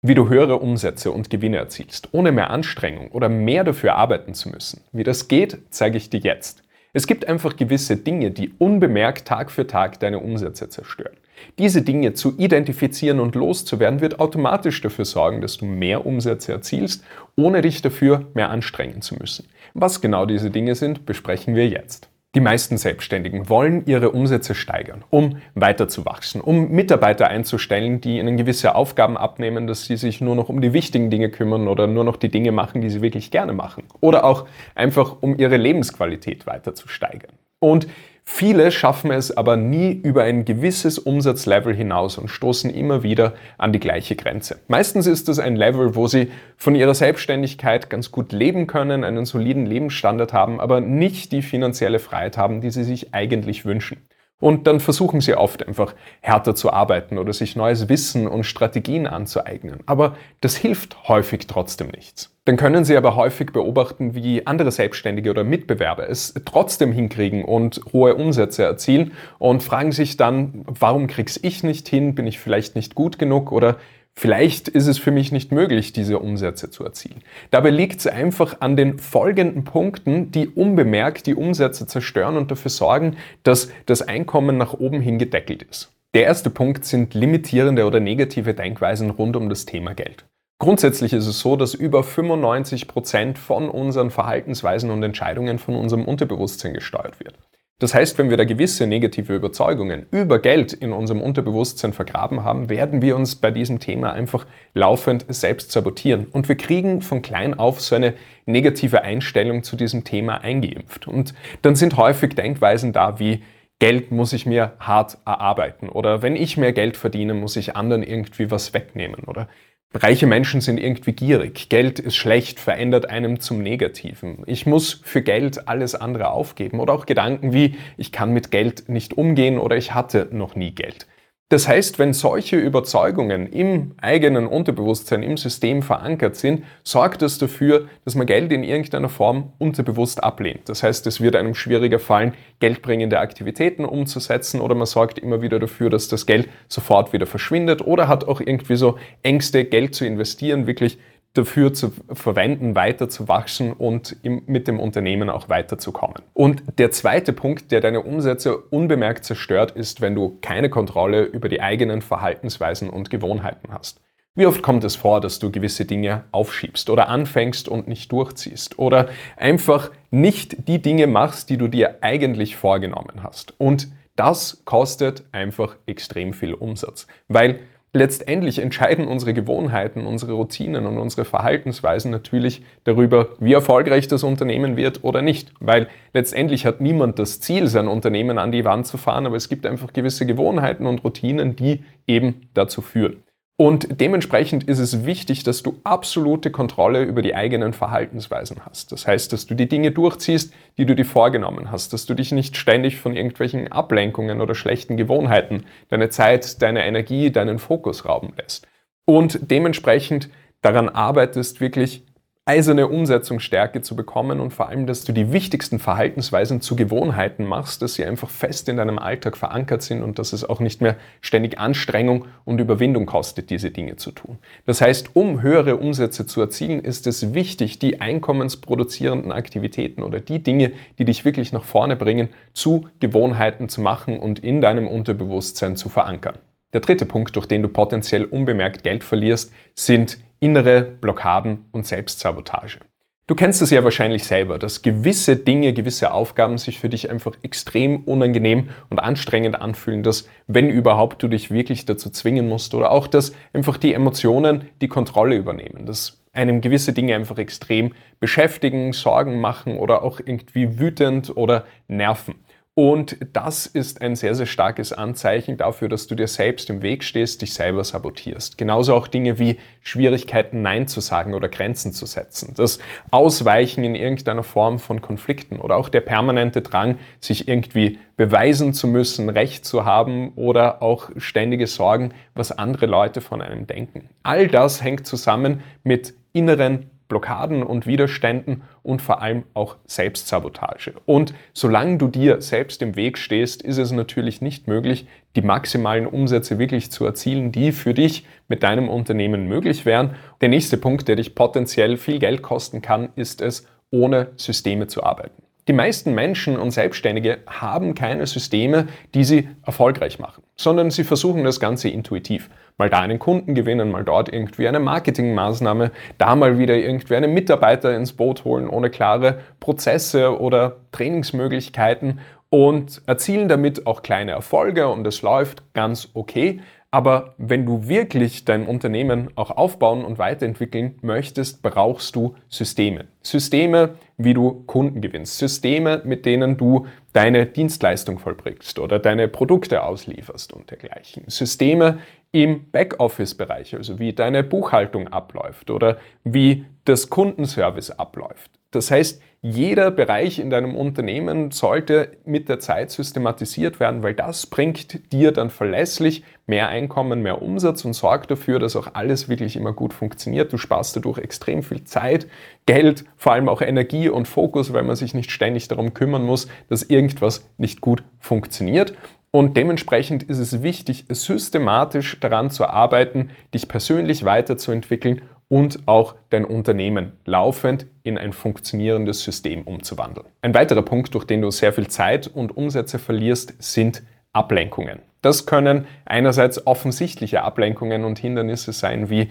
Wie du höhere Umsätze und Gewinne erzielst, ohne mehr Anstrengung oder mehr dafür arbeiten zu müssen. Wie das geht, zeige ich dir jetzt. Es gibt einfach gewisse Dinge, die unbemerkt Tag für Tag deine Umsätze zerstören. Diese Dinge zu identifizieren und loszuwerden, wird automatisch dafür sorgen, dass du mehr Umsätze erzielst, ohne dich dafür mehr anstrengen zu müssen. Was genau diese Dinge sind, besprechen wir jetzt. Die meisten Selbstständigen wollen ihre Umsätze steigern, um weiterzuwachsen, um Mitarbeiter einzustellen, die ihnen gewisse Aufgaben abnehmen, dass sie sich nur noch um die wichtigen Dinge kümmern oder nur noch die Dinge machen, die sie wirklich gerne machen. Oder auch einfach, um ihre Lebensqualität weiter zu steigern. Und Viele schaffen es aber nie über ein gewisses Umsatzlevel hinaus und stoßen immer wieder an die gleiche Grenze. Meistens ist es ein Level, wo sie von ihrer Selbstständigkeit ganz gut leben können, einen soliden Lebensstandard haben, aber nicht die finanzielle Freiheit haben, die sie sich eigentlich wünschen. Und dann versuchen sie oft einfach härter zu arbeiten oder sich neues Wissen und Strategien anzueignen. Aber das hilft häufig trotzdem nichts. Dann können sie aber häufig beobachten, wie andere Selbstständige oder Mitbewerber es trotzdem hinkriegen und hohe Umsätze erzielen und fragen sich dann, warum krieg's ich nicht hin? Bin ich vielleicht nicht gut genug? Oder Vielleicht ist es für mich nicht möglich, diese Umsätze zu erzielen. Dabei liegt es einfach an den folgenden Punkten, die unbemerkt die Umsätze zerstören und dafür sorgen, dass das Einkommen nach oben hin gedeckelt ist. Der erste Punkt sind limitierende oder negative Denkweisen rund um das Thema Geld. Grundsätzlich ist es so, dass über 95 Prozent von unseren Verhaltensweisen und Entscheidungen von unserem Unterbewusstsein gesteuert wird. Das heißt, wenn wir da gewisse negative Überzeugungen über Geld in unserem Unterbewusstsein vergraben haben, werden wir uns bei diesem Thema einfach laufend selbst sabotieren. Und wir kriegen von klein auf so eine negative Einstellung zu diesem Thema eingeimpft. Und dann sind häufig Denkweisen da wie, Geld muss ich mir hart erarbeiten oder wenn ich mehr Geld verdiene, muss ich anderen irgendwie was wegnehmen oder Reiche Menschen sind irgendwie gierig. Geld ist schlecht, verändert einem zum Negativen. Ich muss für Geld alles andere aufgeben. Oder auch Gedanken wie, ich kann mit Geld nicht umgehen oder ich hatte noch nie Geld. Das heißt, wenn solche Überzeugungen im eigenen Unterbewusstsein, im System verankert sind, sorgt das dafür, dass man Geld in irgendeiner Form unterbewusst ablehnt. Das heißt, es wird einem schwieriger fallen, geldbringende Aktivitäten umzusetzen oder man sorgt immer wieder dafür, dass das Geld sofort wieder verschwindet oder hat auch irgendwie so Ängste, Geld zu investieren, wirklich dafür zu verwenden, weiter zu wachsen und im, mit dem Unternehmen auch weiterzukommen. Und der zweite Punkt, der deine Umsätze unbemerkt zerstört, ist, wenn du keine Kontrolle über die eigenen Verhaltensweisen und Gewohnheiten hast. Wie oft kommt es vor, dass du gewisse Dinge aufschiebst oder anfängst und nicht durchziehst oder einfach nicht die Dinge machst, die du dir eigentlich vorgenommen hast? Und das kostet einfach extrem viel Umsatz, weil letztendlich entscheiden unsere Gewohnheiten, unsere Routinen und unsere Verhaltensweisen natürlich darüber, wie erfolgreich das Unternehmen wird oder nicht. Weil letztendlich hat niemand das Ziel, sein Unternehmen an die Wand zu fahren, aber es gibt einfach gewisse Gewohnheiten und Routinen, die eben dazu führen. Und dementsprechend ist es wichtig, dass du absolute Kontrolle über die eigenen Verhaltensweisen hast. Das heißt, dass du die Dinge durchziehst, die du dir vorgenommen hast, dass du dich nicht ständig von irgendwelchen Ablenkungen oder schlechten Gewohnheiten deine Zeit, deine Energie, deinen Fokus rauben lässt. Und dementsprechend daran arbeitest, wirklich eiserne Umsetzungsstärke zu bekommen und vor allem, dass du die wichtigsten Verhaltensweisen zu Gewohnheiten machst, dass sie einfach fest in deinem Alltag verankert sind und dass es auch nicht mehr ständig Anstrengung und Überwindung kostet, diese Dinge zu tun. Das heißt, um höhere Umsätze zu erzielen, ist es wichtig, die einkommensproduzierenden Aktivitäten oder die Dinge, die dich wirklich nach vorne bringen, zu Gewohnheiten zu machen und in deinem Unterbewusstsein zu verankern. Der dritte Punkt, durch den du potenziell unbemerkt Geld verlierst, sind innere Blockaden und Selbstsabotage. Du kennst es ja wahrscheinlich selber, dass gewisse Dinge, gewisse Aufgaben sich für dich einfach extrem unangenehm und anstrengend anfühlen, dass wenn überhaupt du dich wirklich dazu zwingen musst oder auch, dass einfach die Emotionen die Kontrolle übernehmen, dass einem gewisse Dinge einfach extrem beschäftigen, Sorgen machen oder auch irgendwie wütend oder nerven. Und das ist ein sehr, sehr starkes Anzeichen dafür, dass du dir selbst im Weg stehst, dich selber sabotierst. Genauso auch Dinge wie Schwierigkeiten Nein zu sagen oder Grenzen zu setzen. Das Ausweichen in irgendeiner Form von Konflikten oder auch der permanente Drang, sich irgendwie beweisen zu müssen, Recht zu haben oder auch ständige Sorgen, was andere Leute von einem denken. All das hängt zusammen mit inneren Blockaden und Widerständen und vor allem auch Selbstsabotage. Und solange du dir selbst im Weg stehst, ist es natürlich nicht möglich, die maximalen Umsätze wirklich zu erzielen, die für dich mit deinem Unternehmen möglich wären. Der nächste Punkt, der dich potenziell viel Geld kosten kann, ist es, ohne Systeme zu arbeiten. Die meisten Menschen und Selbstständige haben keine Systeme, die sie erfolgreich machen, sondern sie versuchen das Ganze intuitiv. Mal da einen Kunden gewinnen, mal dort irgendwie eine Marketingmaßnahme, da mal wieder irgendwie einen Mitarbeiter ins Boot holen ohne klare Prozesse oder Trainingsmöglichkeiten und erzielen damit auch kleine Erfolge und es läuft ganz okay. Aber wenn du wirklich dein Unternehmen auch aufbauen und weiterentwickeln möchtest, brauchst du Systeme. Systeme, wie du Kunden gewinnst. Systeme, mit denen du deine Dienstleistung vollbringst oder deine Produkte auslieferst und dergleichen. Systeme im Backoffice-Bereich, also wie deine Buchhaltung abläuft oder wie das Kundenservice abläuft. Das heißt, jeder Bereich in deinem Unternehmen sollte mit der Zeit systematisiert werden, weil das bringt dir dann verlässlich mehr Einkommen, mehr Umsatz und sorgt dafür, dass auch alles wirklich immer gut funktioniert. Du sparst dadurch extrem viel Zeit, Geld, vor allem auch Energie und Fokus, weil man sich nicht ständig darum kümmern muss, dass irgendwas nicht gut funktioniert. Und dementsprechend ist es wichtig, systematisch daran zu arbeiten, dich persönlich weiterzuentwickeln und auch dein Unternehmen laufend in ein funktionierendes System umzuwandeln. Ein weiterer Punkt, durch den du sehr viel Zeit und Umsätze verlierst, sind Ablenkungen. Das können einerseits offensichtliche Ablenkungen und Hindernisse sein, wie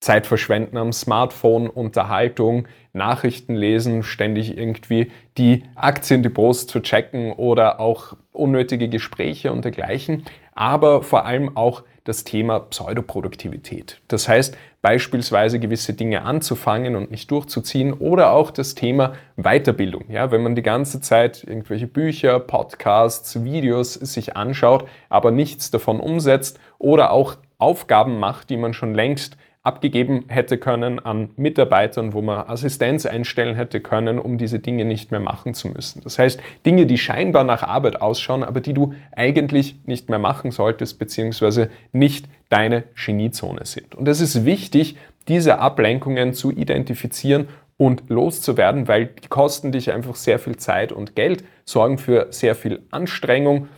Zeit verschwenden am Smartphone, Unterhaltung, Nachrichten lesen, ständig irgendwie die Aktiendepots zu checken oder auch unnötige Gespräche und dergleichen, aber vor allem auch das Thema Pseudoproduktivität. Das heißt, beispielsweise gewisse Dinge anzufangen und nicht durchzuziehen oder auch das Thema Weiterbildung. Ja, wenn man die ganze Zeit irgendwelche Bücher, Podcasts, Videos sich anschaut, aber nichts davon umsetzt oder auch Aufgaben macht, die man schon längst abgegeben hätte können an Mitarbeitern, wo man Assistenz einstellen hätte können, um diese Dinge nicht mehr machen zu müssen. Das heißt, Dinge, die scheinbar nach Arbeit ausschauen, aber die du eigentlich nicht mehr machen solltest, beziehungsweise nicht deine Geniezone sind. Und es ist wichtig, diese Ablenkungen zu identifizieren und loszuwerden, weil die kosten dich einfach sehr viel Zeit und Geld, sorgen für sehr viel Anstrengung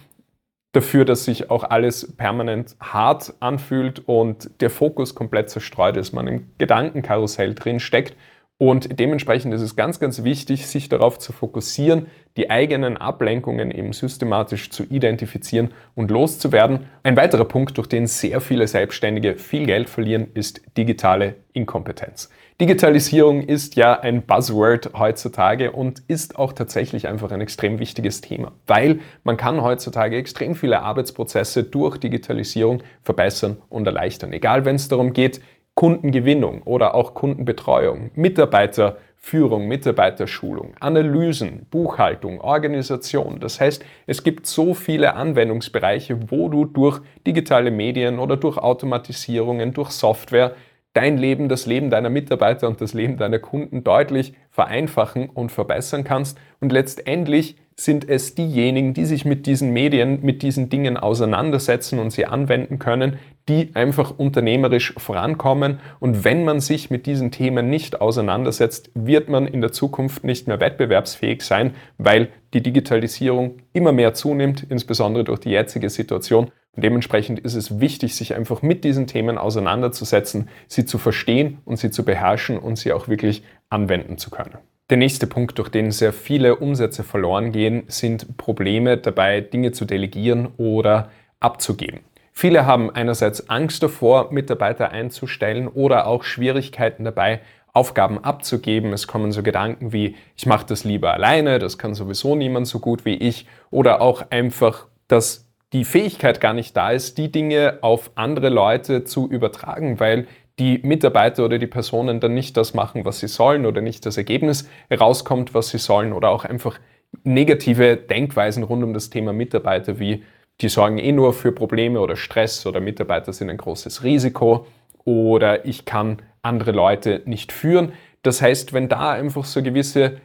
dafür, dass sich auch alles permanent hart anfühlt und der Fokus komplett zerstreut ist, man im Gedankenkarussell drin steckt. Und dementsprechend ist es ganz, ganz wichtig, sich darauf zu fokussieren, die eigenen Ablenkungen eben systematisch zu identifizieren und loszuwerden. Ein weiterer Punkt, durch den sehr viele Selbstständige viel Geld verlieren, ist digitale Inkompetenz. Digitalisierung ist ja ein Buzzword heutzutage und ist auch tatsächlich einfach ein extrem wichtiges Thema, weil man kann heutzutage extrem viele Arbeitsprozesse durch Digitalisierung verbessern und erleichtern. Egal, wenn es darum geht, Kundengewinnung oder auch Kundenbetreuung, Mitarbeiterführung, Mitarbeiterschulung, Analysen, Buchhaltung, Organisation. Das heißt, es gibt so viele Anwendungsbereiche, wo du durch digitale Medien oder durch Automatisierungen, durch Software dein Leben, das Leben deiner Mitarbeiter und das Leben deiner Kunden deutlich vereinfachen und verbessern kannst. Und letztendlich sind es diejenigen, die sich mit diesen Medien, mit diesen Dingen auseinandersetzen und sie anwenden können, die einfach unternehmerisch vorankommen. Und wenn man sich mit diesen Themen nicht auseinandersetzt, wird man in der Zukunft nicht mehr wettbewerbsfähig sein, weil die Digitalisierung immer mehr zunimmt, insbesondere durch die jetzige Situation. Und dementsprechend ist es wichtig, sich einfach mit diesen Themen auseinanderzusetzen, sie zu verstehen und sie zu beherrschen und sie auch wirklich anwenden zu können. Der nächste Punkt, durch den sehr viele Umsätze verloren gehen, sind Probleme dabei, Dinge zu delegieren oder abzugeben. Viele haben einerseits Angst davor, Mitarbeiter einzustellen oder auch Schwierigkeiten dabei, Aufgaben abzugeben. Es kommen so Gedanken wie, ich mache das lieber alleine, das kann sowieso niemand so gut wie ich. Oder auch einfach, dass die Fähigkeit gar nicht da ist, die Dinge auf andere Leute zu übertragen, weil die Mitarbeiter oder die Personen dann nicht das machen, was sie sollen oder nicht das Ergebnis herauskommt, was sie sollen oder auch einfach negative Denkweisen rund um das Thema Mitarbeiter wie die sorgen eh nur für Probleme oder Stress oder Mitarbeiter sind ein großes Risiko oder ich kann andere Leute nicht führen. Das heißt, wenn da einfach so gewisse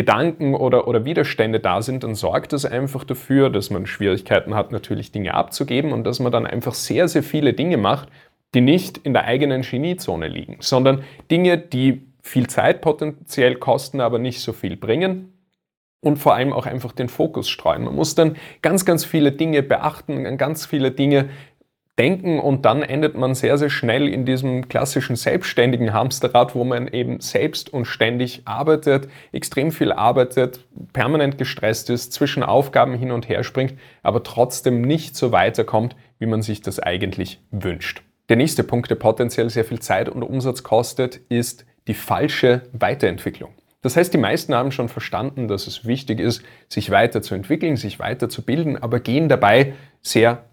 Gedanken oder, oder Widerstände da sind, dann sorgt das einfach dafür, dass man Schwierigkeiten hat, natürlich Dinge abzugeben und dass man dann einfach sehr, sehr viele Dinge macht, die nicht in der eigenen Geniezone liegen, sondern Dinge, die viel Zeit potenziell kosten, aber nicht so viel bringen und vor allem auch einfach den Fokus streuen. Man muss dann ganz, ganz viele Dinge beachten, ganz viele Dinge denken und dann endet man sehr, sehr schnell in diesem klassischen selbstständigen Hamsterrad, wo man eben selbst und ständig arbeitet, extrem viel arbeitet, permanent gestresst ist, zwischen Aufgaben hin und her springt, aber trotzdem nicht so weiterkommt, wie man sich das eigentlich wünscht. Der nächste Punkt, der potenziell sehr viel Zeit und Umsatz kostet, ist die falsche Weiterentwicklung. Das heißt, die meisten haben schon verstanden, dass es wichtig ist, sich weiterzuentwickeln, sich weiterzubilden, aber gehen dabei sehr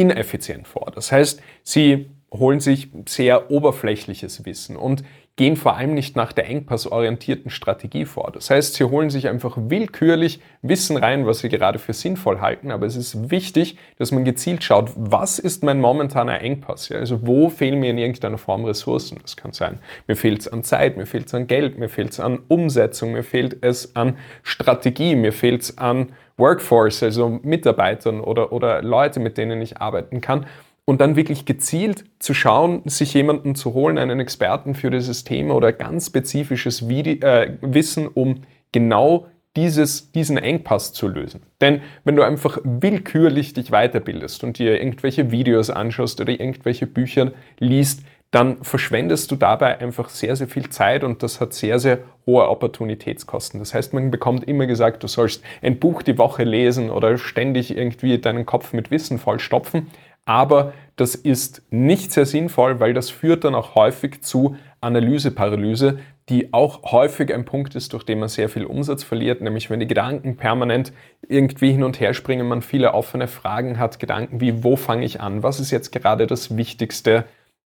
ineffizient vor. Das heißt, sie holen sich sehr oberflächliches Wissen und gehen vor allem nicht nach der engpassorientierten Strategie vor. Das heißt, sie holen sich einfach willkürlich Wissen rein, was sie gerade für sinnvoll halten, aber es ist wichtig, dass man gezielt schaut, was ist mein momentaner Engpass? Ja, also wo fehlen mir in irgendeiner Form Ressourcen? Das kann sein, mir fehlt es an Zeit, mir fehlt es an Geld, mir fehlt es an Umsetzung, mir fehlt es an Strategie, mir fehlt es an Workforce, also Mitarbeitern oder, oder Leute, mit denen ich arbeiten kann und dann wirklich gezielt zu schauen, sich jemanden zu holen, einen Experten für dieses Thema oder ganz spezifisches äh, Wissen, um genau dieses, diesen Engpass zu lösen. Denn wenn du einfach willkürlich dich weiterbildest und dir irgendwelche Videos anschaust oder irgendwelche Bücher liest, dann verschwendest du dabei einfach sehr, sehr viel Zeit und das hat sehr, sehr hohe Opportunitätskosten. Das heißt, man bekommt immer gesagt, du sollst ein Buch die Woche lesen oder ständig irgendwie deinen Kopf mit Wissen vollstopfen aber das ist nicht sehr sinnvoll, weil das führt dann auch häufig zu Analyseparalyse, die auch häufig ein Punkt ist, durch den man sehr viel Umsatz verliert, nämlich wenn die Gedanken permanent irgendwie hin und her springen, man viele offene Fragen hat, Gedanken wie, wo fange ich an, was ist jetzt gerade das Wichtigste,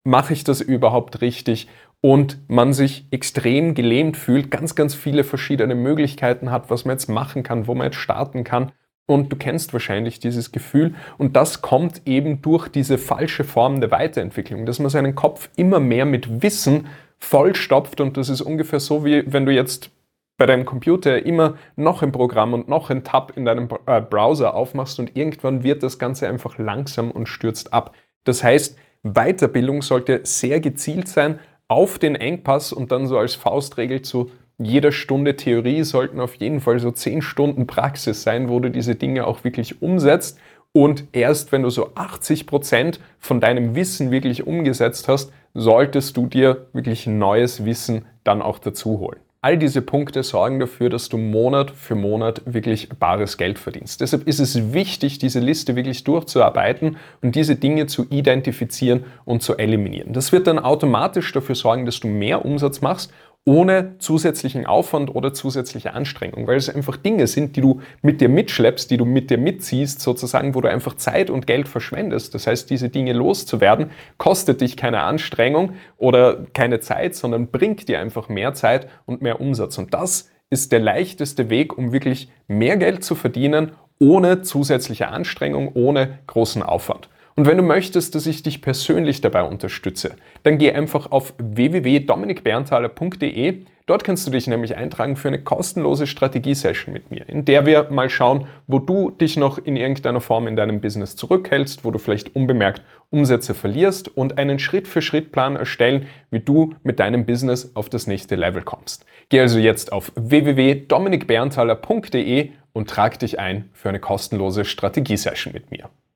mache ich das überhaupt richtig? Und man sich extrem gelähmt fühlt, ganz, ganz viele verschiedene Möglichkeiten hat, was man jetzt machen kann, wo man jetzt starten kann und du kennst wahrscheinlich dieses Gefühl und das kommt eben durch diese falsche Form der Weiterentwicklung, dass man seinen Kopf immer mehr mit Wissen vollstopft und das ist ungefähr so, wie wenn du jetzt bei deinem Computer immer noch ein Programm und noch ein Tab in deinem äh, Browser aufmachst und irgendwann wird das Ganze einfach langsam und stürzt ab. Das heißt, Weiterbildung sollte sehr gezielt sein auf den Engpass und dann so als Faustregel zu jeder Stunde Theorie sollten auf jeden Fall so 10 Stunden Praxis sein, wo du diese Dinge auch wirklich umsetzt. Und erst wenn du so 80 Prozent von deinem Wissen wirklich umgesetzt hast, solltest du dir wirklich neues Wissen dann auch dazu holen. All diese Punkte sorgen dafür, dass du Monat für Monat wirklich bares Geld verdienst. Deshalb ist es wichtig, diese Liste wirklich durchzuarbeiten und diese Dinge zu identifizieren und zu eliminieren. Das wird dann automatisch dafür sorgen, dass du mehr Umsatz machst ohne zusätzlichen Aufwand oder zusätzliche Anstrengung, weil es einfach Dinge sind, die du mit dir mitschleppst, die du mit dir mitziehst, sozusagen, wo du einfach Zeit und Geld verschwendest. Das heißt, diese Dinge loszuwerden, kostet dich keine Anstrengung oder keine Zeit, sondern bringt dir einfach mehr Zeit und mehr Umsatz. Und das ist der leichteste Weg, um wirklich mehr Geld zu verdienen, ohne zusätzliche Anstrengung, ohne großen Aufwand. Und wenn du möchtest, dass ich dich persönlich dabei unterstütze, dann geh einfach auf www.dominikberntaler.de. Dort kannst du dich nämlich eintragen für eine kostenlose Strategie-Session mit mir, in der wir mal schauen, wo du dich noch in irgendeiner Form in deinem Business zurückhältst, wo du vielleicht unbemerkt Umsätze verlierst und einen Schritt-für-Schritt-Plan erstellen, wie du mit deinem Business auf das nächste Level kommst. Geh also jetzt auf www.dominikberntaler.de und trag dich ein für eine kostenlose Strategie-Session mit mir.